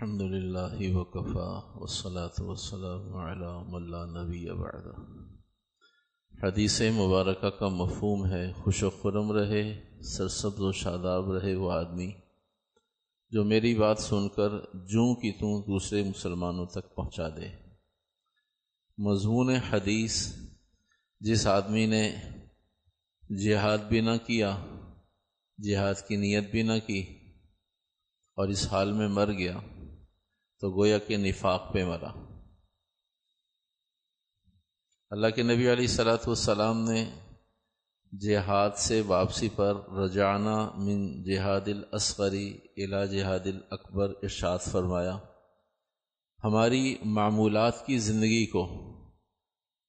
الحمد لله وكفى والصلاة والسلام على من لا نبي بعد۔ حدیث مبارکہ کا مفہوم ہے، خوش و خرم رہے، سرسبز و شاداب رہے وہ آدمی۔ جو میری بات سن کر جوں کی توں دوسرے مسلمانوں تک پہنچا دے۔ مضمون حدیث، جس آدمی نے جہاد بھی نہ کیا، جہاد کی نیت بھی نہ کی اور اس حال میں مر گیا۔ تو گویا کہ نفاق پہ مرا۔ اللہ کے نبی علیہ صلاۃ والسلام نے جہاد سے واپسی پر رجانہ من جہاد الاصغری الا جہاد الاکبر ارشاد فرمایا، ہماری معمولات کی زندگی کو،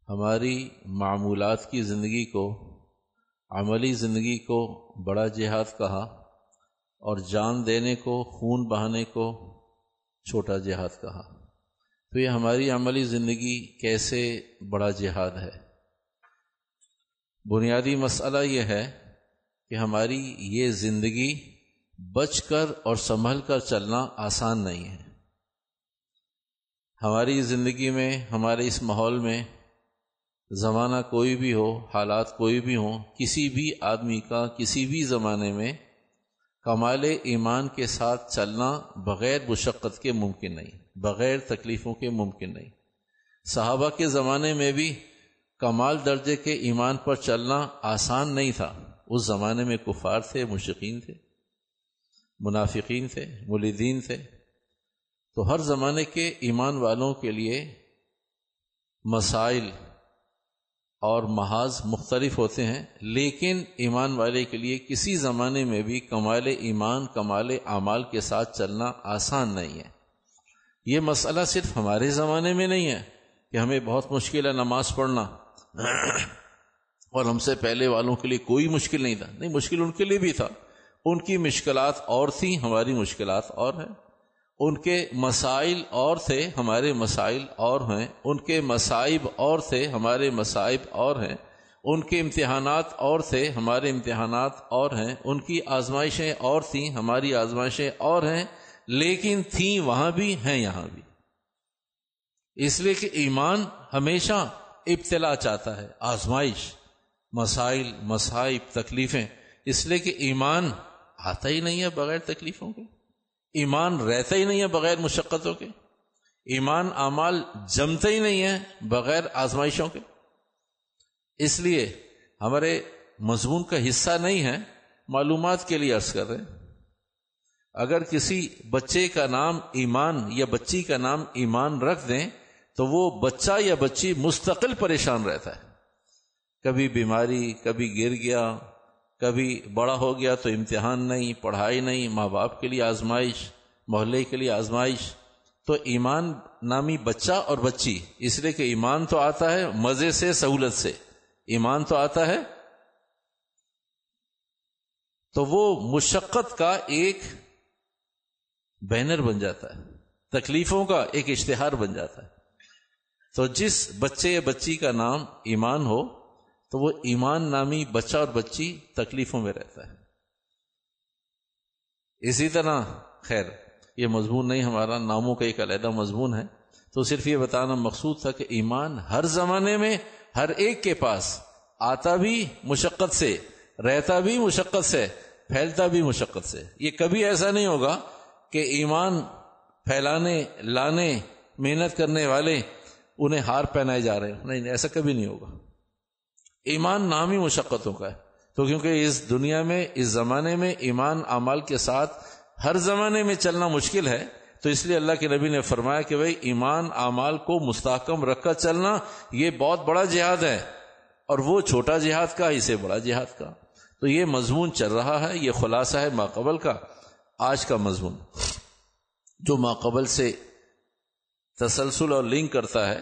ہماری معمولات کی زندگی کو، عملی زندگی کو بڑا جہاد کہا اور جان دینے کو، خون بہانے کو چھوٹا جہاد کہا۔ تو یہ ہماری عملی زندگی کیسے بڑا جہاد ہے؟ بنیادی مسئلہ یہ ہے کہ ہماری یہ زندگی بچ کر اور سنبھل کر چلنا آسان نہیں ہے۔ ہماری زندگی میں، ہمارے اس ماحول میں زمانہ کوئی بھی ہو، حالات کوئی بھی ہوں، کسی بھی آدمی کا کسی بھی زمانے میں کمال ایمان کے ساتھ چلنا بغیر مشقت کے ممکن نہیں، بغیر تکلیفوں کے ممکن نہیں۔ صحابہ کے زمانے میں بھی کمال درجے کے ایمان پر چلنا آسان نہیں تھا۔ اس زمانے میں کفار تھے، مشقین تھے، منافقین تھے ملدین تھے۔ تو ہر زمانے کے ایمان والوں کے لیے مسائل اور محاذ مختلف ہوتے ہیں، لیکن ایمان والے کے لیے کسی زمانے میں بھی کمال ایمان، کمال اعمال کے ساتھ چلنا آسان نہیں ہے۔ یہ مسئلہ صرف ہمارے زمانے میں نہیں ہے کہ ہمیں بہت مشکل ہے نماز پڑھنا۔ اور ہم سے پہلے والوں کے لیے کوئی مشکل نہیں تھا، نہیں مشکل ان کے لیے بھی تھا۔ ان کی مشکلات اور تھیں، ہماری مشکلات اور ہیں۔ ان کے مسائل اور تھے ہمارے مسائل اور ہیں، ان کے مصائب اور تھے ہمارے مصائب اور ہیں، ان کے امتحانات اور تھے ہمارے امتحانات اور ہیں، ان کی آزمائشیں اور تھیں، ہماری آزمائشیں اور ہیں، لیکن تھیں وہاں بھی ہیں یہاں بھی۔ اس لیے کہ ایمان ہمیشہ ابتلا چاہتا ہے، آزمائش، مسائل، مصائب، تکلیفیں۔ اس لیے کہ ایمان آتا ہی نہیں ہے بغیر تکلیفوں کے۔ ایمان رہتا ہی نہیں ہے بغیر مشقتوں کے۔ ایمان اعمال جمتا ہی نہیں ہے بغیر آزمائشوں کے۔ اس لیے ہمارے مضمون کا حصہ نہیں ہے، معلومات کے لیے عرض کر رہے اگر کسی بچے کا نام ایمان یا بچی کا نام ایمان رکھ دیں، تو وہ بچہ یا بچی مستقل پریشان رہتا ہے۔ کبھی بیماری، کبھی گر گیا کبھی بڑا ہو گیا تو امتحان نہیں، پڑھائی نہیں، ماں باپ کے لیے آزمائش، محلے کے لیے آزمائش۔ تو ایمان نامی بچہ اور بچی، اس لیے کہ ایمان تو آتا ہے مزے سے، سہولت سے۔ ایمان تو آتا ہے۔ تو وہ مشقت کا ایک بینر بن جاتا ہے، تکلیفوں کا ایک اشتہار بن جاتا ہے۔ تو جس بچے یا بچی کا نام ایمان ہو تو وہ ایمان نامی بچہ اور بچی تکلیفوں میں رہتا ہے۔ اسی طرح، خیر، یہ مضمون نہیں، ہمارا ناموں کا ایک علیحدہ مضمون ہے۔ تو صرف یہ بتانا مقصود تھا کہ ایمان ہر زمانے میں ہر ایک کے پاس آتا بھی مشقت سے، رہتا بھی مشقت سے، پھیلتا بھی مشقت سے۔ یہ کبھی ایسا نہیں ہوگا کہ ایمان پھیلانے، لانے، محنت کرنے والے انہیں ہار پہنائے جا رہے ہیں نہیں، ایسا کبھی نہیں ہوگا۔ ایمان نامی مشقتوں کا ہے۔ تو کیونکہ اس دنیا میں، اس زمانے میں ایمان اعمال کے ساتھ ہر زمانے میں چلنا مشکل ہے، تو اس لیے اللہ کے نبی نے فرمایا کہ بھائی، ایمان اعمال کو مستحکم رکھ کر چلنا یہ بہت بڑا جہاد ہے۔ اور وہ چھوٹا جہاد کا، اسے بڑا جہاد کا۔ تو یہ مضمون چل رہا ہے، یہ خلاصہ ہے ماقبل کا۔ آج کا مضمون، جو ماقبل سے تسلسل اور لنک کرتا ہے،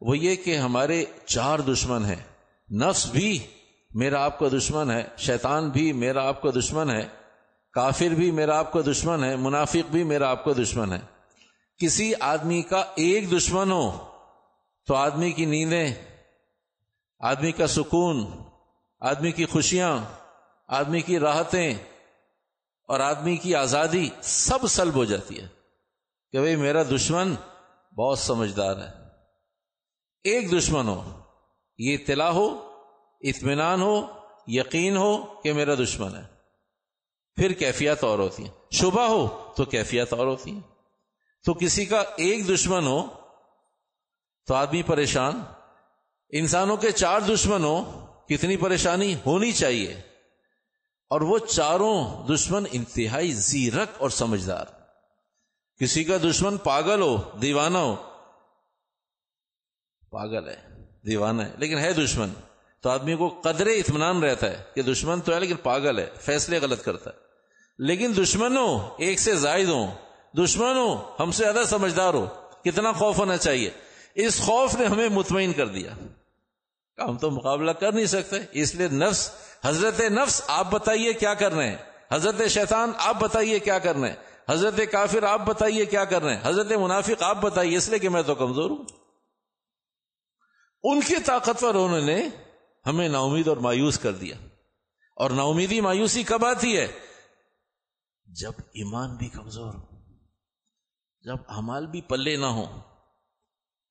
وہ یہ کہ ہمارے چار دشمن ہیں۔ نفس بھی میرا آپ کا دشمن ہے، شیطان بھی میرا آپ کا دشمن ہے، کافر بھی میرا آپ کا دشمن ہے، منافق بھی میرا آپ کا دشمن ہے۔ کسی آدمی کا ایک دشمن ہو تو آدمی کی نیندیں، آدمی کا سکون، آدمی کی خوشیاں، آدمی کی راحتیں اور آدمی کی آزادی سب سلب ہو جاتی ہے کہ بھئی میرا دشمن بہت سمجھدار ہے۔ ایک دشمن ہو یہ اطلاع ہو، اطمینان ہو، یقین ہو کہ میرا دشمن ہے۔ پھر کیفیت اور ہوتی ہیں۔ شبہ ہو تو کیفیت اور ہوتی ہیں۔ تو کسی کا ایک دشمن ہو تو آدمی پریشان۔ انسانوں کے چار دشمن ہو کتنی پریشانی ہونی چاہیے۔ اور وہ چاروں دشمن انتہائی زیرک اور سمجھدار۔ کسی کا دشمن پاگل ہو، دیوانہ ہو، پاگل ہے۔ دیوانہ ہے۔ لیکن ہے دشمن۔ تو آدمی کو قدر اطمینان رہتا ہے کہ دشمن تو ہے لیکن پاگل ہے، فیصلے غلط کرتا ہے۔ لیکن دشمن ہو ایک سے زائد ہو دشمن ہو ہم سے زیادہ سمجھدار ہو کتنا خوف ہونا چاہیے۔ اس خوف نے ہمیں مطمئن کر دیا۔ ہم تو مقابلہ کر نہیں سکتے۔ اس لیے نفس، حضرت نفس، آپ بتائیے کیا کر رہے ہیں؟ حضرت شیطان، آپ بتائیے کیا کر رہے ہیں؟ حضرت کافر، آپ بتائیے کیا کر رہے ہیں؟ حضرت منافق، آپ بتائیے، اس لیے کہ میں تو کمزور ہوں۔ ان کی طاقتور انہوں نے ہمیں نا امید اور مایوس کر دیا۔ اور نا امیدی مایوسی کب آتی ہے؟ جب ایمان بھی کمزور ہو، جب امال بھی پلے نہ ہو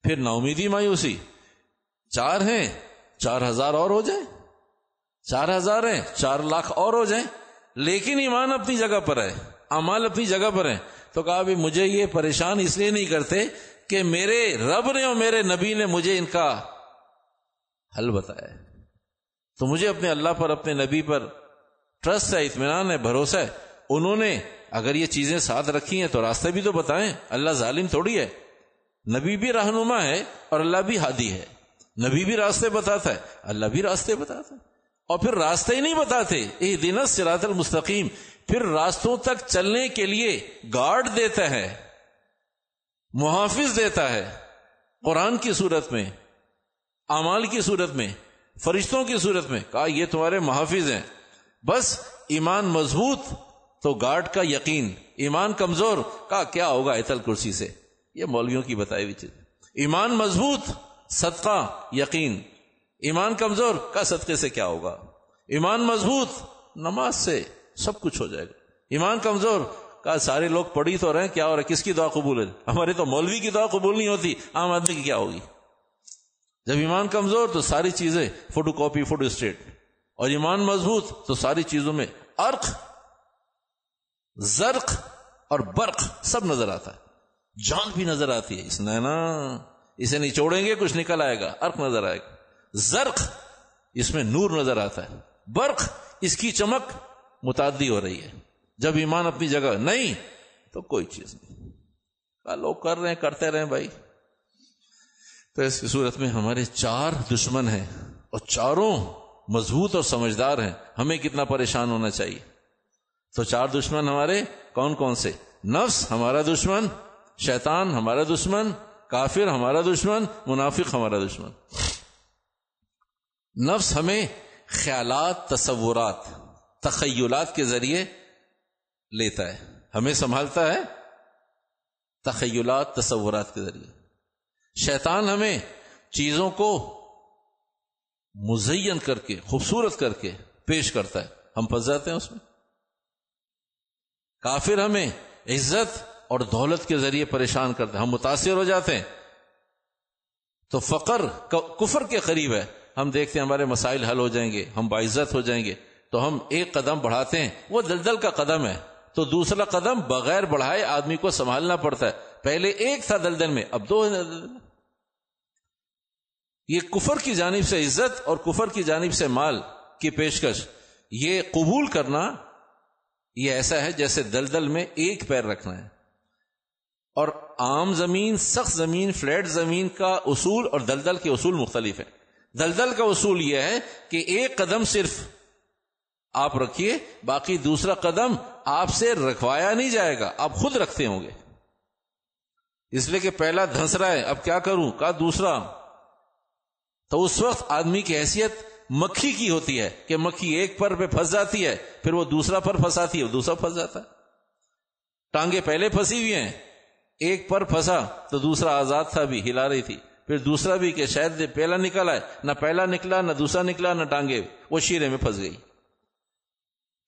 پھر نا امیدی مایوسی۔ چار ہیں، چار ہزار اور ہو جائیں۔ چار ہزار ہیں، چار لاکھ اور ہو جائیں۔ لیکن ایمان اپنی جگہ پر ہے امال اپنی جگہ پر ہے تو کہا بھی مجھے یہ پریشان اس لیے نہیں کرتے کہ میرے رب نے اور میرے نبی نے مجھے ان کا حل بتایا تو مجھے اپنے اللہ پر، اپنے نبی پر ٹرسٹ ہے، اطمینان ہے، بھروسہ ہے۔ انہوں نے اگر یہ چیزیں ساتھ رکھی ہیں تو راستہ بھی تو بتائیں۔ اللہ ظالم تھوڑی ہے۔ نبی بھی رہنما ہے اور اللہ بھی ہادی ہے۔ نبی بھی راستے بتاتا ہے، اللہ بھی راستے بتاتا ہے۔ اور پھر راستے ہی نہیں بتاتے۔ اے دن سرات المستقیم۔ پھر راستوں تک چلنے کے لیے گارڈ دیتا ہے، محافظ دیتا ہے۔ قرآن کی صورت میں امال کی صورت میں، فرشتوں کی صورت میں کہا، یہ تمہارے محافظ ہیں۔ بس ایمان مضبوط تو گارڈ کا یقین، ایمان کمزور، کہا، کیا ہوگا ایتل کرسی سے؟ یہ مولویوں کی بتائی ہوئی چیز ایمان مضبوط، صدقہ، یقین۔ ایمان کمزور کا صدقے سے کیا ہوگا؟ ایمان مضبوط، نماز سے سب کچھ ہو جائے گا۔ ایمان کمزور کا سارے لوگ پڑھی تو رہے، کیا ہو رہا ہے؟ کس کی دعا قبول ہے؟ ہمارے تو مولوی کی دعا قبول نہیں ہوتی، عام آدمی کی کیا ہوگی؟ جب ایمان کمزور تو ساری چیزیں فوٹو کاپی، فوٹو اسٹیٹ۔ اور ایمان مضبوط تو ساری چیزوں میں ارق زرق اور برق سب نظر آتا ہے۔ جان بھی نظر آتی ہے۔ اس نے نا اسے نہیں چھوڑیں گے، کچھ نکل آئے گا۔ ارق نظر آئے گا۔ زرق، اس میں نور نظر آتا ہے۔ برق، اس کی چمک متعدی ہو رہی ہے۔ جب ایمان اپنی جگہ نہیں تو کوئی چیز نہیں۔ لوگ کر رہے ہیں، کرتے رہے بھائی۔ تو اس کی صورت میں ہمارے چار دشمن ہیں اور چاروں مضبوط اور سمجھدار ہیں۔ ہمیں کتنا پریشان ہونا چاہیے؟ تو چار دشمن ہمارے کون کون سے؟ نفس ہمارا دشمن، شیطان ہمارا دشمن، کافر ہمارا دشمن، منافق ہمارا دشمن۔ نفس ہمیں خیالات، تصورات، تخیلات کے ذریعے لیتا ہے۔ ہمیں سنبھالتا ہے تخیلات، تصورات کے ذریعے۔ شیطان ہمیں چیزوں کو مزین کر کے، خوبصورت کر کے پیش کرتا ہے۔ ہم پھنس جاتے ہیں اس میں۔ کافر ہمیں عزت اور دولت کے ذریعے پریشان کرتے ہیں ہم متاثر ہو جاتے ہیں۔ تو فقر کفر کے قریب ہے۔ ہم دیکھتے ہیں ہمارے مسائل حل ہو جائیں گے، ہم باعزت ہو جائیں گے۔ تو ہم ایک قدم بڑھاتے ہیں۔ وہ دلدل کا قدم ہے۔ تو دوسرا قدم بغیر بڑھائے آدمی کو سنبھالنا پڑتا ہے۔ پہلے ایک تھا دلدل میں، اب دو یہ کفر کی جانب سے عزت اور کفر کی جانب سے مال کی پیشکش، یہ قبول کرنا، یہ ایسا ہے جیسے دلدل میں ایک پیر رکھنا ہے۔ اور عام زمین، سخت زمین، فلیٹ زمین کا اصول اور دلدل کے اصول مختلف ہیں۔ دلدل کا اصول یہ ہے کہ ایک قدم صرف آپ رکھیے، باقی دوسرا قدم آپ سے رکھوایا نہیں جائے گا، آپ خود رکھتے ہوں گے۔ اس لیے کہ پہلا دھنس رہا ہے، اب کیا کروں؟ کا دوسرا۔ تو اس وقت آدمی کی حیثیت مکھی کی ہوتی ہے کہ مکھی ایک پر پہ پھنس جاتی ہے، پھر وہ دوسرا پر پھنساتی ہے دوسرا پھنس جاتا ہے۔ ٹانگیں پہلے پھنسی ہوئی ہیں، ایک پر پھنسا تو دوسرا آزاد تھا بھی، ہلا رہی تھی۔ پھر دوسرا بھی کہ شاید پہلا نکلا ہے نہ پہلا نکلا، نہ دوسرا نکلا، نہ ٹانگے وہ شیرے میں پھنس گئی۔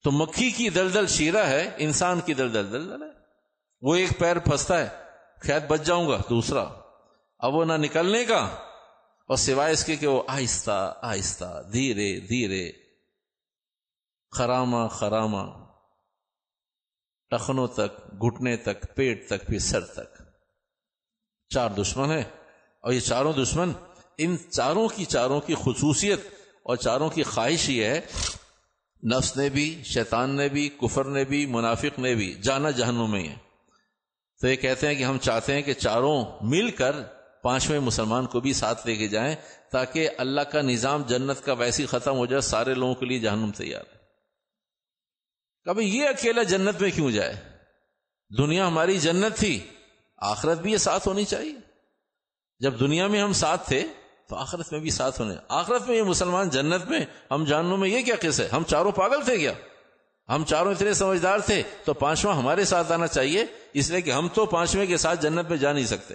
تو مکھی کی دلدل شیرہ ہے، انسان کی دلدل دلدل ہے۔ وہ ایک پیر پھنستا ہے، خیر بچ جاؤں گا، دوسرا۔ اب وہ نہ نکلنے کا اور سوائے اس کے کہ وہ آہستہ آہستہ، دھیرے دھیرے خراما خراما ٹخنوں تک، گھٹنے تک، پیٹ تک، پھر سر تک۔ چار دشمن ہے اور یہ چاروں دشمن، ان چاروں کی چاروں کی خصوصیت اور چاروں کی خواہش یہ ہے، نفس نے بھی، شیطان نے بھی، کفر نے بھی، منافق نے بھی، جانا جہنم میں ہے۔ تو یہ کہتے ہیں کہ ہم چاہتے ہیں کہ چاروں مل کر پانچویں مسلمان کو بھی ساتھ لے کے جائیں تاکہ اللہ کا نظام جنت کا ویسی ختم ہو جائے، سارے لوگوں کے لیے جہنم تیار ہے۔ کبھی یہ اکیلا جنت میں کیوں جائے؟ دنیا ہماری جنت تھی، آخرت بھی یہ ساتھ ہونی چاہیے۔ جب دنیا میں ہم ساتھ تھے، تو آخرت میں بھی ساتھ ہونے۔ آخرت میں یہ مسلمان جنت میں، ہم جانوں میں یہ کیا قص ہے؟ ہم چاروں پاگل تھے کیا؟ ہم چاروں اتنے سمجھدار تھے، تو پانچواں ہمارے ساتھ آنا چاہیے، اس لیے کہ ہم تو پانچویں کے ساتھ جنت میں جا نہیں سکتے۔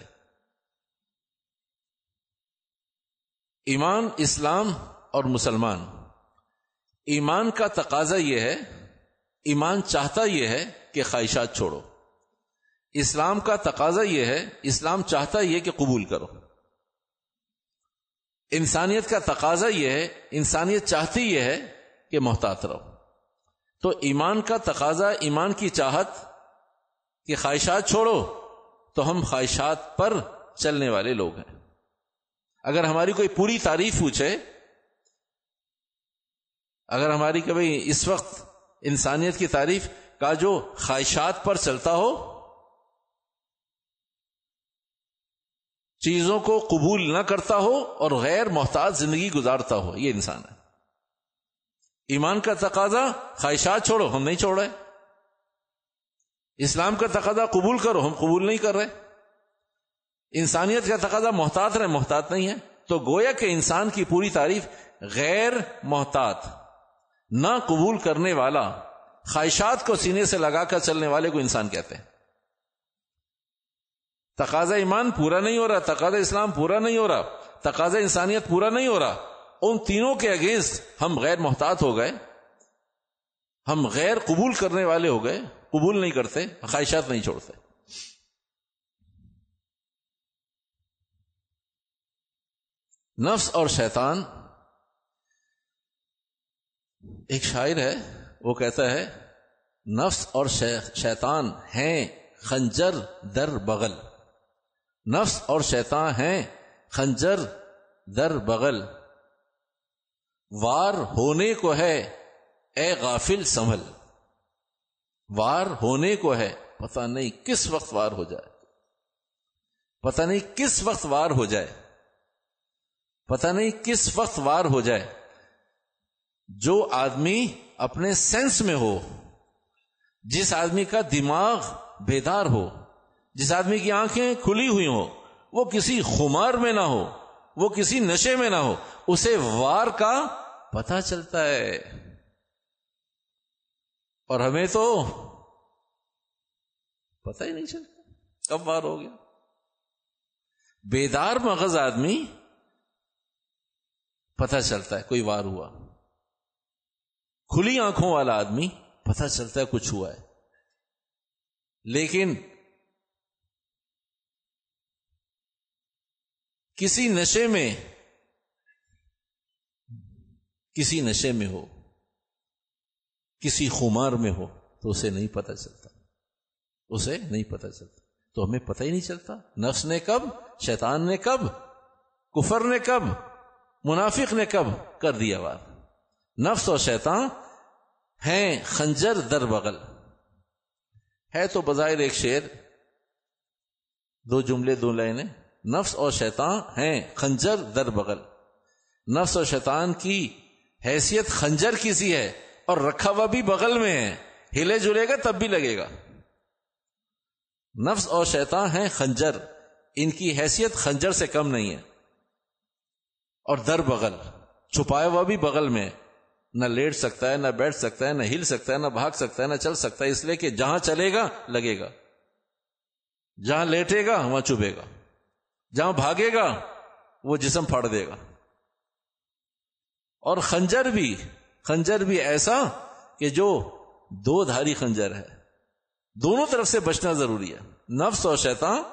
ایمان اسلام اور مسلمان۔ ایمان کا تقاضا یہ ہے، ایمان چاہتا یہ ہے کہ خواہشات چھوڑو۔ اسلام کا تقاضا یہ ہے، اسلام چاہتا یہ کہ قبول کرو۔ انسانیت کا تقاضا یہ ہے، انسانیت چاہتی یہ ہے کہ محتاط رہو۔ تو ایمان کا تقاضا، ایمان کی چاہت کہ خواہشات چھوڑو، تو ہم خواہشات پر چلنے والے لوگ ہیں۔ اگر ہماری کوئی پوری تعریف پوچھے، اگر ہماری کبھی اس وقت انسانیت کی تعریف کا جو خواہشات پر چلتا ہو، چیزوں کو قبول نہ کرتا ہو اور غیر محتاط زندگی گزارتا ہو، یہ انسان ہے۔ ایمان کا تقاضا، خواہشات چھوڑو، ہم نہیں چھوڑ رہے۔ اسلام کا تقاضا قبول کرو، ہم قبول نہیں کر رہے۔ انسانیت کا تقاضا محتاط رہے، محتاط نہیں ہے۔ تو گویا کہ انسان کی پوری تعریف غیر محتاط، نہ قبول کرنے والا، خواہشات کو سینے سے لگا کر چلنے والے کو انسان کہتے ہیں۔ تقاضا ایمان پورا نہیں ہو رہا، تقاضا اسلام پورا نہیں ہو رہا، تقاضا انسانیت پورا نہیں ہو رہا، ان تینوں کے اگینسٹ ہم غیر محتاط ہو گئے، ہم غیر قبول کرنے والے ہو گئے، قبول نہیں کرتے، خواہشات نہیں چھوڑتے۔ نفس اور شیطان ایک شاعر ہے، وہ کہتا ہے، نفس اور شیطان ہیں خنجر در بغل۔ نفس اور شیطان ہیں خنجر در بغل۔ وار ہونے کو ہے اے غافل سنبھل۔ وار ہونے کو ہے، پتہ نہیں کس وقت وار ہو جائے۔ پتہ نہیں کس وقت وار ہو جائے۔ پتہ نہیں کس وقت وار ہو جائے۔ جو آدمی اپنے سینس میں ہو، جس آدمی کا دماغ بیدار ہو، جس آدمی کی آنکھیں کھلی ہوئی ہوں، وہ کسی خمار میں نہ ہو، وہ کسی نشے میں نہ ہو، اسے وار کا پتا چلتا ہے۔ اور ہمیں تو پتہ ہی نہیں چلتا۔ کب وار ہو گیا؟ بیدار مغز آدمی پتہ چلتا ہے، کوئی وار ہوا۔ کھلی آنکھوں والا آدمی پتہ چلتا ہے کچھ ہوا ہے۔ لیکن کسی نشے میں، کسی نشے میں ہو، کسی خمار میں ہو تو اسے نہیں پتہ چلتا۔ اسے نہیں پتہ چلتا۔ تو ہمیں پتہ ہی نہیں چلتا۔ نفس نے کب، شیطان نے کب، کفر نے کب منافق نے کب کر دیا وار نفس اور شیطان ہیں خنجر در بغل۔ ہے تو بظاہر ایک شیر دو جملے، دو لائنیں۔ نفس اور شیطان ہیں خنجر در بغل۔ نفس اور شیطان کی حیثیت خنجر کسی ہے اور رکھا ہوا بھی بغل میں ہے۔ ہلے جلے گا تب بھی لگے گا۔ نفس اور شیطان ہیں خنجر۔ ان کی حیثیت خنجر سے کم نہیں ہے۔ اور در بغل چھپایا ہوا بھی بغل میں۔ نہ لیٹ سکتا ہے، نہ بیٹھ سکتا ہے، نہ ہل سکتا ہے، نہ بھاگ سکتا ہے، نہ چل سکتا ہے، اس لیے کہ جہاں چلے گا، لگے گا۔ جہاں لیٹے گا، وہاں چبھے گا۔ جہاں بھاگے گا، وہ جسم پھاڑ دے گا۔ اور خنجر بھی خنجر بھی ایسا کہ جو دو دھاری خنجر ہے۔ دونوں طرف سے بچنا ضروری ہے۔ نفس اور شیطان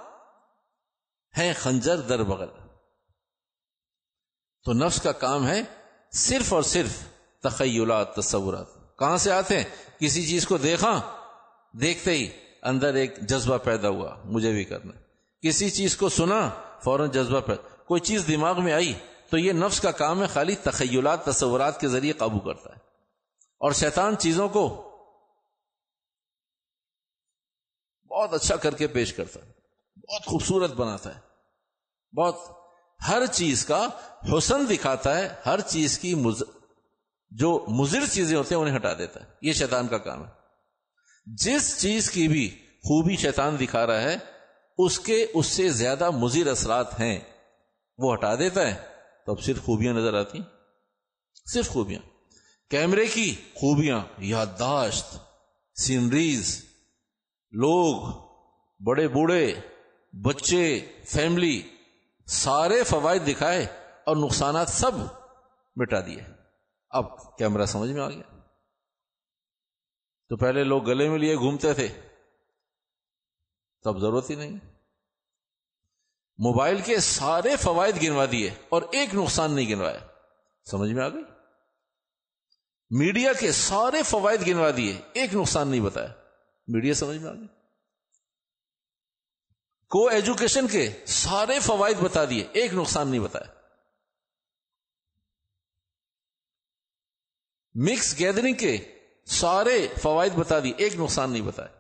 ہے خنجر در بغل۔ تو نفس کا کام ہے صرف اور صرف تخیلات، تصورات۔ کہاں سے آتے ہیں؟ کسی چیز کو دیکھا، دیکھتے ہی اندر ایک جذبہ پیدا ہوا، مجھے بھی کرنا۔ کسی چیز کو سنا، فوراً جذبہ پیدا کوئی چیز دماغ میں آئی تو یہ نفس کا کام ہے خالی تخیلات، تصورات کے ذریعے قابو کرتا ہے۔ اور شیطان چیزوں کو بہت اچھا کر کے پیش کرتا ہے۔ بہت خوبصورت بناتا ہے۔ بہت ہر چیز کا حسن دکھاتا ہے، ہر چیز کی مز... جو مضر چیزیں ہوتے ہیں انہیں ہٹا دیتا ہے۔ یہ شیطان کا کام ہے۔ جس چیز کی بھی خوبی شیطان دکھا رہا ہے، اس کے، اس سے زیادہ مضر اثرات ہیں۔ وہ ہٹا دیتا ہے، تو اب صرف خوبیاں نظر آتی ہیں۔ صرف خوبیاں۔ کیمرے کی خوبیاں، یادداشت، سینریز، لوگ، بڑے بوڑھے، بچے، فیملی سارے فوائد دکھائے اور نقصانات سب مٹا دیے۔ اب کیمرہ سمجھ میں آ گیا۔ تو پہلے لوگ گلے میں لیے گھومتے تھے۔ تب ضرورت ہی نہیں۔ موبائل کے سارے فوائد گنوا دیے اور ایک نقصان نہیں گنوایا۔ سمجھ میں آ گئی؟ میڈیا کے سارے فوائد گنوا دیے، ایک نقصان نہیں بتایا۔ میڈیا سمجھ میں آ گئی؟ کو ایجوکیشن کے سارے فوائد بتا دیے، ایک نقصان نہیں بتایا۔ مکس گیدرنگ کے سارے فوائد بتا دیے، ایک نقصان نہیں بتایا۔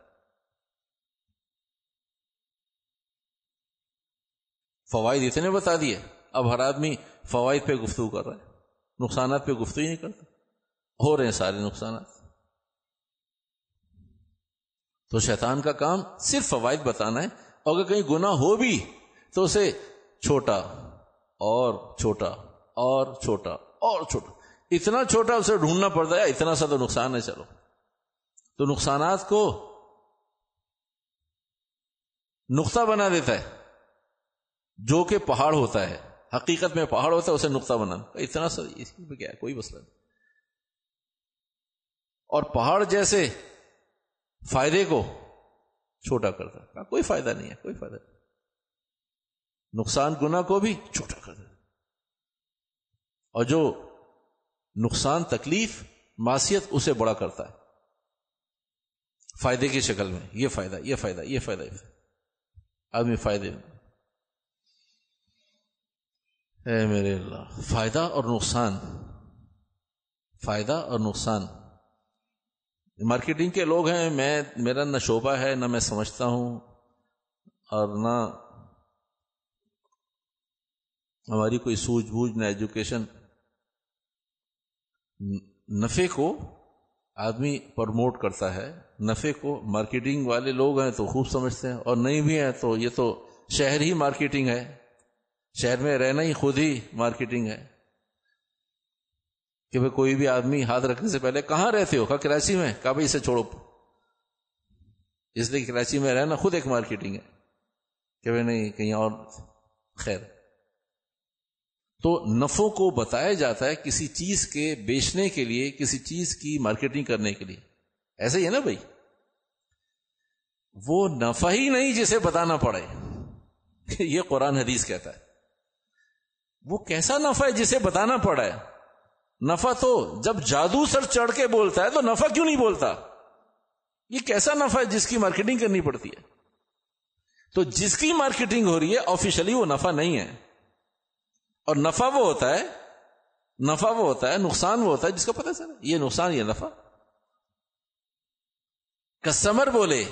فوائد اتنے بتا دیے، اب ہر آدمی فوائد پہ گفتگو کر رہا ہے، نقصانات پہ گفتگو ہی نہیں کرتا۔ ہو رہے ہیں سارے نقصانات۔ تو شیطان کا کام صرف فوائد بتانا ہے اگر کہیں گنا ہو بھی تو اسے چھوٹا اور چھوٹا اور چھوٹا اور چھوٹا اتنا چھوٹا اسے ڈھونڈنا پڑتا ہے اتنا سا تو نقصان ہے، چلو۔ تو نقصانات کو نقطہ بنا دیتا ہے۔ جو کہ پہاڑ ہوتا ہے، حقیقت میں پہاڑ ہوتا ہے، اسے نقطہ بنا۔ اتنا سا کیا ہے؟ کوئی مسئلہ نہیں۔ اور پہاڑ جیسے فائدے کو چھوٹا کرتا کوئی فائدہ نہیں ہے، کوئی فائدہ نہیں۔ نقصان گنا کو بھی چھوٹا کر دیتا اور جو نقصان، تکلیف، معصیت، اسے بڑا کرتا ہے۔ فائدے کی شکل میں، یہ فائدہ یہ فائدہ یہ فائدہ، یہ آدمی فائدے۔ میں اے میرے اللہ، فائدہ اور نقصان۔ فائدہ اور نقصان۔ مارکیٹنگ کے لوگ ہیں، میں، میرا نہ شعبہ ہے، نہ میں سمجھتا ہوں اور نہ ہماری کوئی سوجھ بوجھ، نہ ایجوکیشن نفے کو آدمی پروموٹ کرتا ہے نفے کو مارکیٹنگ والے لوگ ہیں تو خوب سمجھتے ہیں اور نہیں بھی ہیں تو یہ تو شہر ہی مارکیٹنگ ہے، شہر میں رہنا ہی خود ہی مارکیٹنگ ہے۔ کہ بھائی کوئی بھی آدمی ہاتھ رکھنے سے پہلے کہاں رہتے ہو؟ کہا کراچی میں۔ کہا بھائی اسے چھوڑو۔ اس لیے کراچی میں رہنا خود ایک مارکیٹنگ ہے کہ بھائی نہیں، کہیں اور۔ خیر۔ تو نفوں کو بتایا جاتا ہے کسی چیز کے بیچنے کے لیے، کسی چیز کی مارکیٹنگ کرنے کے لیے۔ ایسا ہی ہے نا بھائی؟ وہ نفع ہی نہیں جسے بتانا پڑے۔ یہ قرآن حدیث کہتا ہے۔ وہ کیسا نفع ہے جسے بتانا پڑا ہے؟ نفع تو جب جادو سر چڑھ کے بولتا ہے تو نفع کیوں نہیں بولتا؟ یہ کیسا نفع ہے جس کی مارکیٹنگ کرنی پڑتی ہے؟ تو جس کی مارکیٹنگ ہو رہی ہے آفیشلی وہ نفع نہیں ہے۔ اور نفع وہ ہوتا ہے، نفع وہ ہوتا ہے، نقصان وہ ہوتا ہے، جس کا پتہ سر، یہ نقصان، یہ نفع۔ کسٹمر بولے،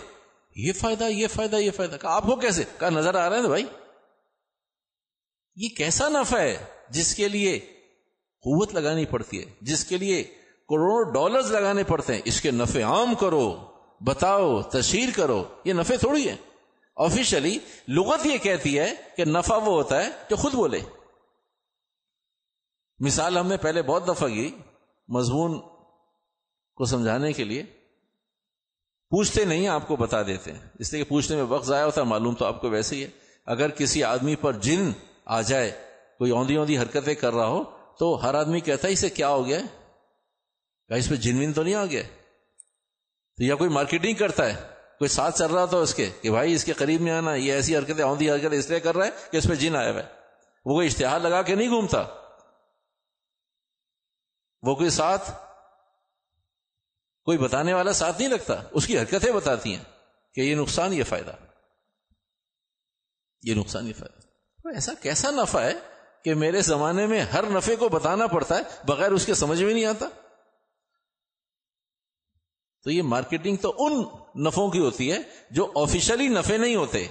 یہ فائدہ یہ فائدہ یہ فائدہ۔ کہ آپ کو کیسے؟ کہا، نظر آ رہے ہیں بھائی، یہ کیسا نفع ہے جس کے لیے قوت لگانی پڑتی ہے، جس کے لیے کروڑوں ڈالرز لگانے پڑتے ہیں۔ اس کے نفع عام کرو، بتاؤ، تشہیر کرو، یہ نفع تھوڑی ہے۔ آفیشلی لغت یہ کہتی ہے کہ نفع وہ ہوتا ہے جو خود بولے۔ مثال ہم نے پہلے بہت دفعہ کی، مضمون کو سمجھانے کے لیے۔ پوچھتے نہیں، آپ کو بتا دیتے ہیں۔ اس لیے کہ پوچھنے میں وقت ضائع ہوتا ہے، معلوم تو آپ کو ویسے ہی ہے۔ اگر کسی آدمی پر جن آ جائے، کوئی اوندی اوندی حرکتیں کر رہا ہو تو ہر آدمی کہتا ہے، اسے کیا ہو گیا؟ اس پہ جنوین تو نہیں آ گیا۔ تو یا کوئی مارکیٹنگ کرتا ہے، کوئی ساتھ چل رہا تھا اس کے، کہ بھائی، اس کے قریب میں آنا، یہ ایسی حرکتیں آندھی حرکت اس لیے کر رہا ہے کہ اس پہ جن آیا ہوا ہے۔ وہ کوئی اشتہار لگا کے نہیں گھومتا۔ وہ کوئی ساتھ، کوئی بتانے والا ساتھ نہیں لگتا اس کی حرکتیں بتاتی ہیں کہ یہ نقصان، یہ فائدہ۔ یہ نقصان، یہ فائدہ۔ ایسا کیسا نفع ہے کہ میرے زمانے میں ہر نفے کو بتانا پڑتا ہے، بغیر اس کے سمجھ میں نہیں آتا۔ تو یہ مارکیٹنگ تو ان نفوں کی ہوتی ہے جو آفیشلی نفے نہیں ہوتے،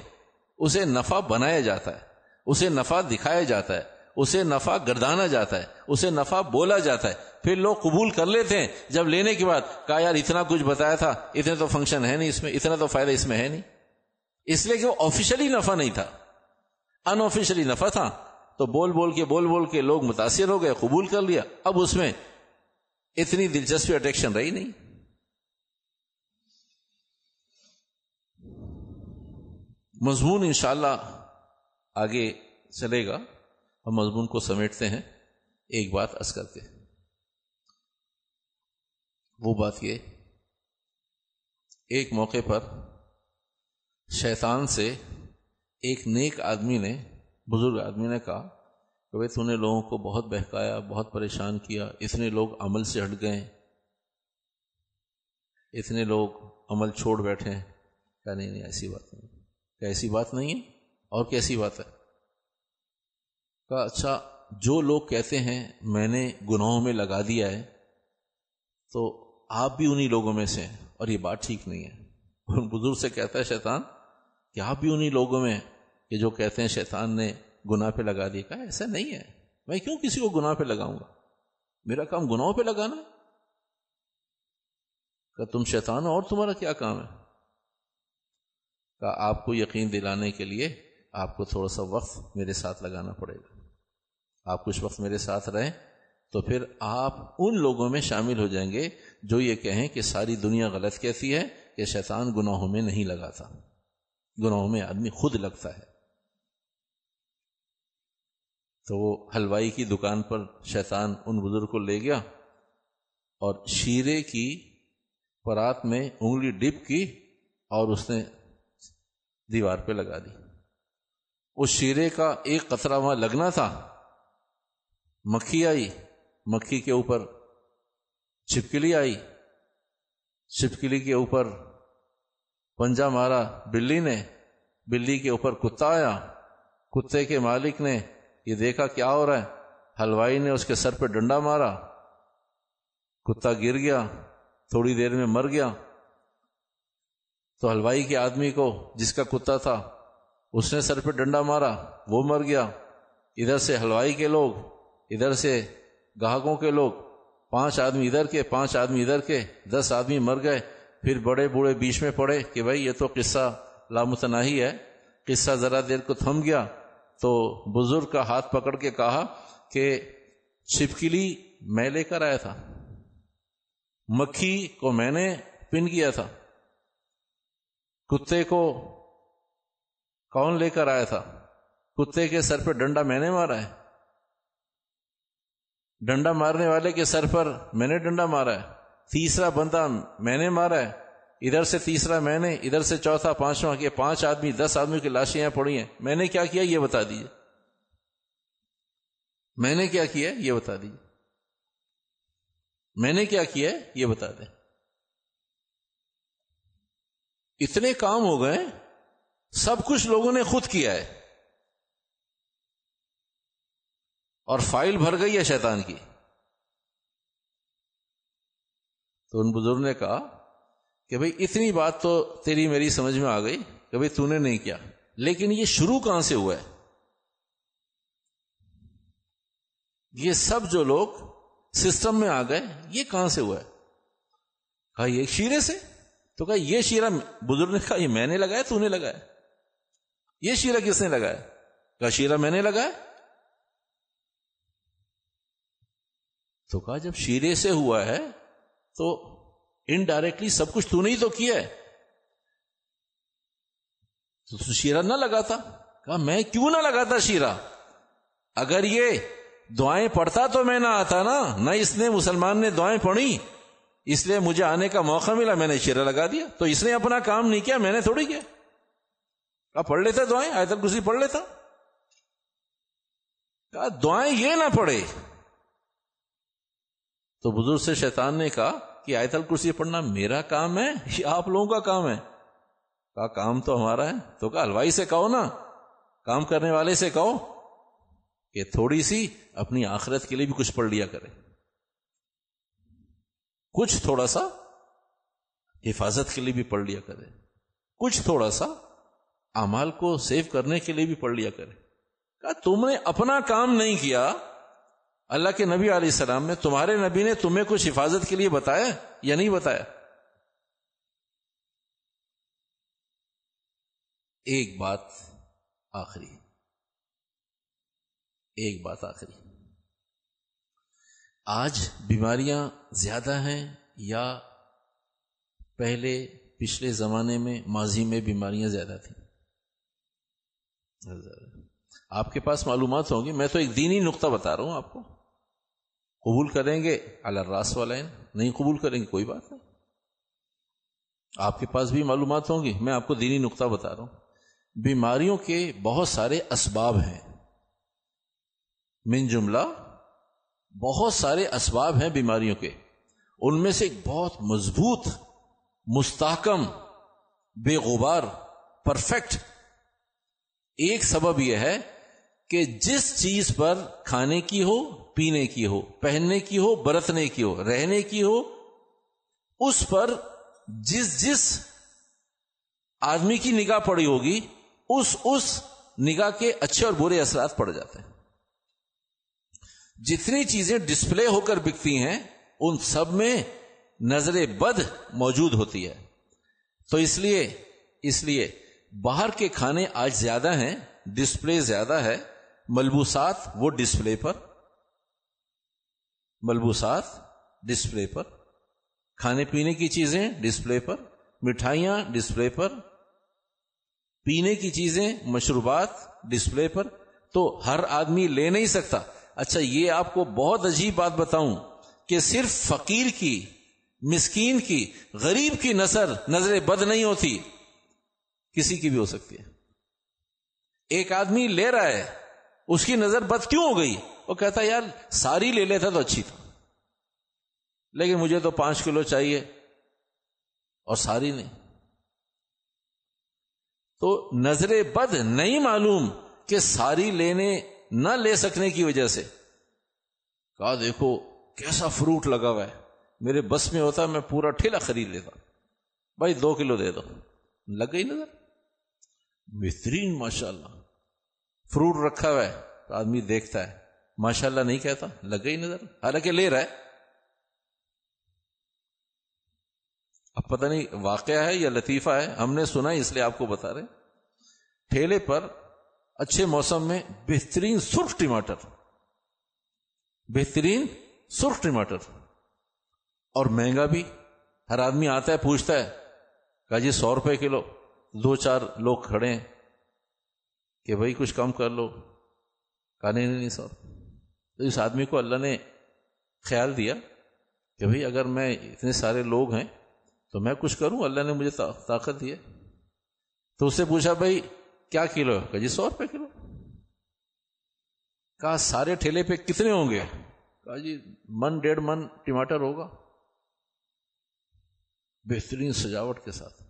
اسے نفع بنایا جاتا ہے، اسے نفع دکھایا جاتا ہے، اسے نفع گردانا جاتا ہے، اسے نفع بولا جاتا ہے۔ پھر لوگ قبول کر لیتے ہیں جب لینے کے بعد کہا یار اتنا کچھ بتایا تھا، اتنے تو فنکشن ہے نہیں اس میں، اتنا تو فائدہ اس میں ہے نہیں۔ اس لیے کہ وہ آفیشلی نفع نہیں تھا۔ ان آفیشلی نفع تھا۔ تو بول بول کے بول بول کے لوگ متاثر ہو گئے، قبول کر لیا۔ اب اس میں اتنی دلچسپی اٹریکشن رہی نہیں۔ مضمون انشاءاللہ آگے چلے گا۔ ہم مضمون کو سمیٹتے ہیں۔ ایک بات اس کر کے وہ بات یہ، ایک موقع پر شیطان سے ایک نیک آدمی نے بزرگ آدمی نے کہا کہ بھائی تو نے لوگوں کو بہت بہکایا، بہت پریشان کیا، اتنے لوگ عمل سے ہٹ گئے، اتنے لوگ عمل چھوڑ بیٹھے کیا نہیں نہیں، ایسی بات نہیں۔ کیا ایسی بات نہیں ہے، اور کیسی بات ہے؟ کہا اچھا جو لوگ کہتے ہیں، میں نے گناہوں میں لگا دیا ہے، تو آپ بھی انہی لوگوں میں سے اور یہ بات ٹھیک نہیں ہے۔ بزرگ سے کہتا ہے، شیطان، کہ آپ بھی انہی لوگوں میں کہ جو کہتے ہیں شیطان نے گناہ پہ لگا دیا کہا ایسا نہیں ہے۔ میں کیوں کسی کو گناہ پہ لگاؤں گا؟ میرا کام گناہوں پہ لگانا کہ تم شیطان ہو اور تمہارا کیا کام ہے؟ کہ آپ کو یقین دلانے کے لیے آپ کو تھوڑا سا وقت میرے ساتھ لگانا پڑے گا۔ آپ کچھ وقت میرے ساتھ رہیں تو پھر آپ ان لوگوں میں شامل ہو جائیں گے جو یہ کہیں کہ ساری دنیا غلط کہتی ہے کہ شیطان گناہوں میں نہیں لگاتا۔ گناہوں میں آدمی خود لگتا ہے۔ تو وہ حلوائی کی دکان پر شیطان ان بزرگ کو لے گیا اور شیرے کی پرات میں انگلی ڈپ کی اور اس نے دیوار پہ لگا دی۔ اس شیرے کا ایک قطرہ وہاں لگنا تھا۔ مکھی آئی۔ مکھی کے اوپر چھپکلی آئی۔ چھپکلی کے اوپر پنجا مارا بلی نے۔ بلی کے اوپر کتا آیا۔ کتے کے مالک نے یہ دیکھا کیا ہو رہا ہے؟ ہلوائی نے اس کے سر پہ ڈنڈا مارا، کتا گر گیا، تھوڑی دیر میں مر گیا۔ تو ہلوائی کے آدمی کو جس کا کتا تھا، اس نے سر پہ ڈنڈا مارا، وہ مر گیا۔ ادھر سے ہلوائی کے لوگ، ادھر سے گاہکوں کے لوگ، پانچ آدمی ادھر کے، پانچ آدمی ادھر کے، دس آدمی مر گئے۔ پھر بڑے بوڑھے بیچ میں پڑے کہ بھائی، یہ تو قصہ لامتناہی ہے۔ قصہ ذرا دیر کو تھم گیا۔ تو بزرگ کا ہاتھ پکڑ کے کہا کہ چھپکلی میں لے کر آیا تھا۔ مکھی کو میں نے پن کیا تھا۔ کتے کو کون لے کر آیا تھا؟ کتے کے سر پہ ڈنڈا میں نے مارا ہے۔ ڈنڈا مارنے والے کے سر پر میں نے ڈنڈا مارا ہے۔ تیسرا بندہ میں نے مارا ہے۔ ادھر سے تیسرا میں نے، ادھر سے چوتھا، پانچواں کیا پانچ آدمی، دس آدمی کی لاشیں یہاں پڑی ہیں۔ میں نے کیا کیا؟ یہ بتا دیجیے میں نے کیا کیا؟ یہ بتا دیجیے میں نے کیا کیا؟ یہ بتا دیں۔ اتنے کام ہو گئے، سب کچھ لوگوں نے خود کیا ہے۔ اور فائل بھر گئی ہے شیطان کی۔ تو ان بزرگ نے کہا کہ بھئی اتنی بات تو تیری میری سمجھ میں آ گئی کہ بھئی تو نے نہیں کیا۔ لیکن یہ شروع کہاں سے ہوا ہے؟ یہ سب جو لوگ سسٹم میں آ گئے، یہ کہاں سے ہوا ہے؟ کہا یہ شیرے سے؟ تو کہا یہ شیرہ بزرگ نے کہا، یہ میں نے لگایا، تو نے لگایا۔ یہ شیرہ کس نے لگایا؟ کہا شیرہ میں نے لگایا۔ تو کہا جب شیرے سے ہوا ہے، تو انڈائریکٹلی سب کچھ تو نہیں تو کیا ہے۔ تو شیرا نہ لگاتا۔ کہا، میں کیوں نہ لگاتا شیرا اگر یہ دعائیں پڑھتا تو میں نہ آتا نا، نہ اس نے مسلمان نے دعائیں پڑھی۔ اس لیے مجھے آنے کا موقع ملا، میں نے شیرا لگا دیا۔ تو اس نے اپنا کام نہیں کیا، میں نے تھوڑی کیا۔ کہا، پڑھ لیتا دعائیں آئے تک کسی پڑھ لیتا۔ کہا، دعائیں یہ نہ پڑھے۔ تو بزرگ سے شیطان نے کہا کہ آیت الکرسی پڑھنا میرا کام ہے یا آپ لوگوں کا کام ہے؟ کہا، کام تو ہمارا ہے۔ تو کہا ہلوائی سے کہو نا۔ کام کرنے والے سے کہو کہ تھوڑی سی اپنی آخرت کے لیے بھی کچھ پڑھ لیا کرے۔ کچھ تھوڑا سا حفاظت کے لیے بھی پڑھ لیا کرے۔ کچھ تھوڑا سا امال کو سیو کرنے کے لیے بھی پڑھ لیا کرے۔ کہا، تم نے اپنا کام نہیں کیا۔ اللہ کے نبی علیہ السلام نے تمہارے نبی نے تمہیں کچھ حفاظت کے لیے بتایا یا نہیں بتایا؟ ایک بات آخری ایک بات آخری آج بیماریاں زیادہ ہیں یا پہلے پچھلے زمانے میں ماضی میں بیماریاں زیادہ تھیں؟ آپ کے پاس معلومات ہوں گی، میں تو ایک دینی نقطہ بتا رہا ہوں آپ کو۔ قبول کریں گے؟ اللہ راس والین نہیں قبول کریں گے، کوئی بات نہیں۔ آپ کے پاس بھی معلومات ہوں گی۔ میں آپ کو دینی نقطہ بتا رہا ہوں۔ بیماریوں کے بہت سارے اسباب ہیں۔ من جملہ، بہت سارے اسباب ہیں بیماریوں کے۔ ان میں سے ایک بہت مضبوط، مستحکم، بے غبار، پرفیکٹ، ایک سبب یہ ہے کہ جس چیز پر کھانے کی ہو، پینے کی ہو، پہننے کی ہو، برتنے کی ہو، رہنے کی ہو، اس پر جس جس آدمی کی نگاہ پڑی ہوگی، اس اس نگاہ کے اچھے اور برے اثرات پڑ جاتے ہیں۔ جتنی چیزیں ڈسپلے ہو کر بکتی ہیں، ان سب میں نظر بد موجود ہوتی ہے۔ تو اس لیے اس لیے باہر کے کھانے آج زیادہ ہیں ڈسپلے زیادہ ہے۔ ملبوسات وہ ڈسپلے پر، ملبوسات ڈسپلے پر، کھانے پینے کی چیزیں ڈسپلے پر، مٹھائیاں ڈسپلے پر، پینے کی چیزیں مشروبات ڈسپلے پر، تو ہر آدمی لے نہیں سکتا۔ اچھا یہ آپ کو بہت عجیب بات بتاؤں کہ صرف فقیر کی، مسکین کی، غریب کی نظر نظر بد نہیں ہوتی۔ کسی کی بھی ہو سکتی ہے۔ ایک آدمی لے رہا ہے اس کی نظر بد کیوں ہو گئی؟ وہ کہتا یار، ساری لے لیتا تو اچھی تھا لیکن مجھے تو پانچ کلو چاہیے اور ساری نہیں۔ تو نظر بد نہیں معلوم کہ ساری لینے نہ لے سکنے کی وجہ سے۔ کہا، دیکھو، کیسا فروٹ لگا ہوا ہے۔ میرے بس میں ہوتا میں پورا ٹھیلا خرید لیتا۔ بھائی، دو کلو دے دو۔ لگ گئی نظر؟ بہترین ماشاء اللہ فروٹ رکھا ہوا ہے، تو آدمی دیکھتا ہے۔ ماشاء اللہ نہیں کہتا لگ گئی نظر۔ حالانکہ لے رہا ہے۔ اب پتہ نہیں واقعہ ہے یا لطیفہ ہے، ہم نے سنا، اس لیے آپ کو بتا رہے ٹھیلے پر اچھے موسم میں بہترین سرخ ٹماٹر۔ بہترین سرخ ٹماٹر۔ اور مہنگا بھی۔ ہر آدمی آتا ہے، پوچھتا ہے، کہا جی سو روپے کلو۔ دو چار لوگ کھڑے ہیں۔ کہ بھائی کچھ کم کر لو۔ کہا نہیں نہیں سو تو اس آدمی کو اللہ نے خیال دیا کہ بھائی اگر میں اتنے سارے لوگ ہیں تو میں کچھ کروں۔ اللہ نے مجھے طاقت دی تو اس سے پوچھا بھائی کیا کلو ہے؟ جی سو روپے کلو۔ کہا سارے ٹھیلے پہ کتنے ہوں گے؟ کہا جی من، ڈیڑھ من ٹماٹر ہوگا۔ بہترین سجاوٹ کے ساتھ۔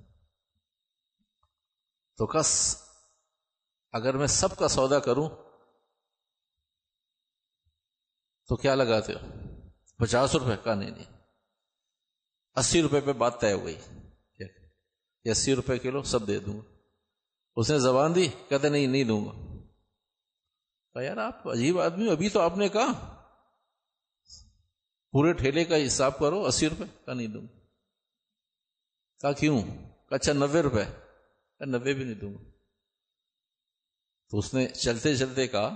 تو کس اگر میں سب کا سودا کروں، تو کیا لگاتے ہو؟ پچاس روپے؟ کا نہیں نہیں۔ اسی روپے پہ بات طے ہو گئی۔ اسی روپے کلو سب دے دوں گا۔ اس نے زبان دی، کہتے، نہیں نہیں دوں گا۔ یار، آپ عجیب آدمی ابھی تو آپ نے کہا، پورے ٹھیلے کا حساب کرو، اسی روپے؟ کا نہیں دوں کہا، کیوں؟ اچھا نبے روپے۔ نبے بھی نہیں دوں گا۔ تو اس نے چلتے چلتے کہا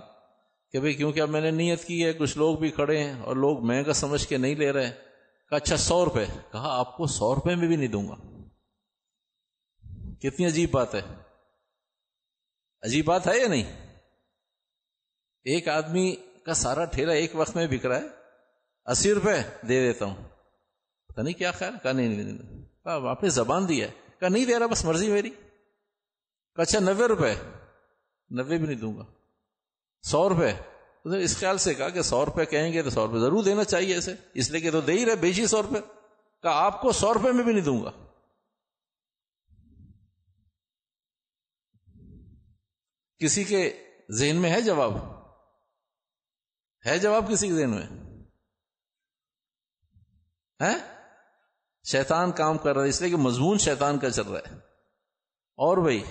کہ بھائی کیونکہ اب میں نے نیت کی ہے کچھ لوگ بھی کھڑے ہیں اور لوگ مہنگا سمجھ کے نہیں لے رہے کہا اچھا سو روپے۔ کہا آپ کو سو روپے میں بھی نہیں دوں گا۔ کتنی عجیب بات ہے۔ عجیب بات ہے یا نہیں؟ ایک آدمی کا سارا ٹھیلا ایک وقت میں بک رہا ہے۔ اسی روپے دے دیتا ہوں۔ پتا نہیں کیا خیال۔ کہا نہیں نہیں, نہیں. آپ نے زبان دیا ہے۔ کہا نہیں دے رہا بس مرضی میری۔ کہا اچھا نوے روپے۔ نوے بھی نہیں دوں گا۔ سو روپے۔ اس خیال سے کہا کہ سو روپے کہیں گے تو سو روپے ضرور دینا چاہیے اسے۔ اس لیے کہ تو دے ہی رہے بیچی سو روپے۔ کہا آپ کو سو روپے میں بھی نہیں دوں گا۔ کسی کے ذہن میں ہے جواب؟ ہے جواب کسی کے ذہن میں؟ ہے شیطان کام کر رہا ہے، اس لیے کہ مضمون شیطان کا چل رہا ہے۔ اور بھائی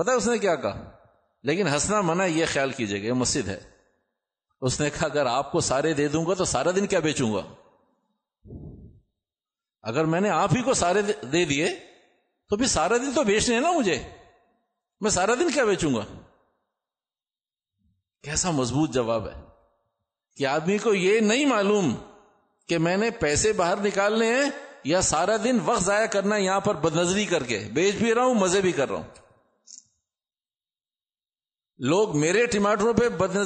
پتا اس نے کیا کہا؟ لیکن ہنسنا منع یہ خیال کیجیے گا یہ مسجد ہے۔ اس نے کہا، اگر آپ کو سارے دے دوں گا تو سارا دن کیا بیچوں گا؟ اگر میں نے آپ ہی کو سارے دے دیے، تو پھر سارا دن تو بیچنے ہیں نا مجھے۔ میں سارا دن کیا بیچوں گا؟ کیسا مضبوط جواب ہے۔ کہ آدمی کو یہ نہیں معلوم کہ میں نے پیسے باہر نکالنے ہیں یا سارا دن وقت ضائع کرنا یہاں پر بد نظری کر کے۔ بیچ بھی رہا ہوں، مزے بھی کر رہا ہوں۔ لوگ میرے ٹماٹروں پہ بد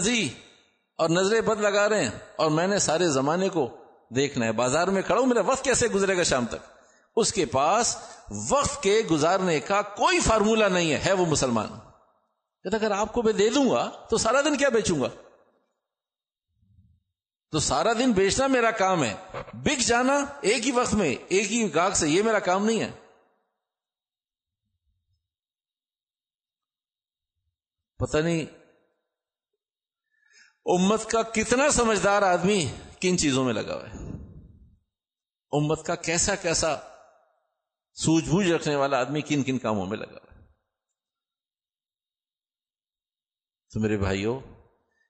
اور نظریں بد لگا رہے ہیں اور میں نے سارے زمانے کو دیکھنا ہے۔ بازار میں کھڑا ہوں، میرا وقت کیسے گزرے گا شام تک؟ اس کے پاس وقت کے گزارنے کا کوئی فارمولا نہیں ہے ہے وہ مسلمان۔ اگر آپ کو میں دے دوں گا تو سارا دن کیا بیچوں گا؟ تو سارا دن بیچنا میرا کام ہے۔ بک جانا ایک ہی وقت میں، ایک ہی گاہک سے، یہ میرا کام نہیں ہے۔ پتہ نہیں، امت کا کتنا سمجھدار آدمی کن چیزوں میں لگا ہوا ہے۔ امت کا کیسا کیسا سوجھ بوجھ رکھنے والا آدمی کن کن کاموں میں لگا ہوا ہے۔ تو میرے بھائیوں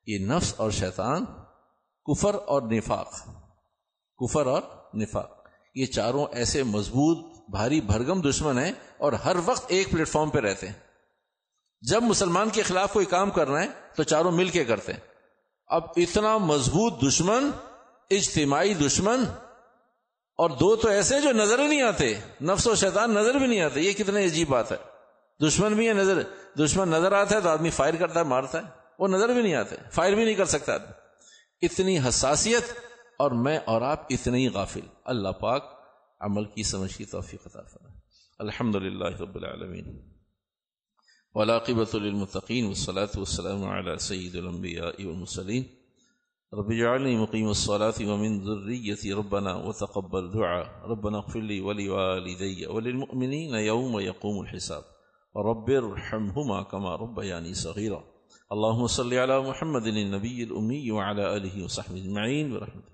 یہ نفس اور شیطان کفر اور نفاق، کفر اور نفاق۔ یہ چاروں ایسے مضبوط، بھاری، بھرگم دشمن ہیں اور ہر وقت ایک پلیٹ فارم پہ رہتے ہیں۔ جب مسلمان کے خلاف کوئی کام کرنا ہے تو چاروں مل کے کرتے ہیں۔ اب اتنا مضبوط دشمن، اجتماعی دشمن، اور دو تو ایسے جو نظر ہی نہیں آتے، نفس و شیطان نظر بھی نہیں آتے، یہ کتنے عجیب بات ہے۔ دشمن بھی ہے، نظر، دشمن نظر آتا ہے تو آدمی فائر کرتا ہے، مارتا ہے، وہ نظر بھی نہیں آتے، فائر بھی نہیں کر سکتا۔ آدمی اتنی حساسیت، اور میں اور آپ اتنے ہی غافل۔ اللہ پاک عمل کی سمجھ کی توفیق عطا فرمائے۔ الحمد للہ رب العالمین۔ ولاقبۃ للمتقین والصلاة والسلام على سید الانبیاء والمرسلین. رب اجعلني مقيم الصلاة ومن ذريتي ربنا وتقبل دعاء ربنا اغفر لي ولوالدي وللمؤمنين يوم يقوم الحساب. رب ارحمهما كما ربياني صغيرا اللهم صل على محمد النبي الأمي وعلى آله وصحبه اجمعين برحمتك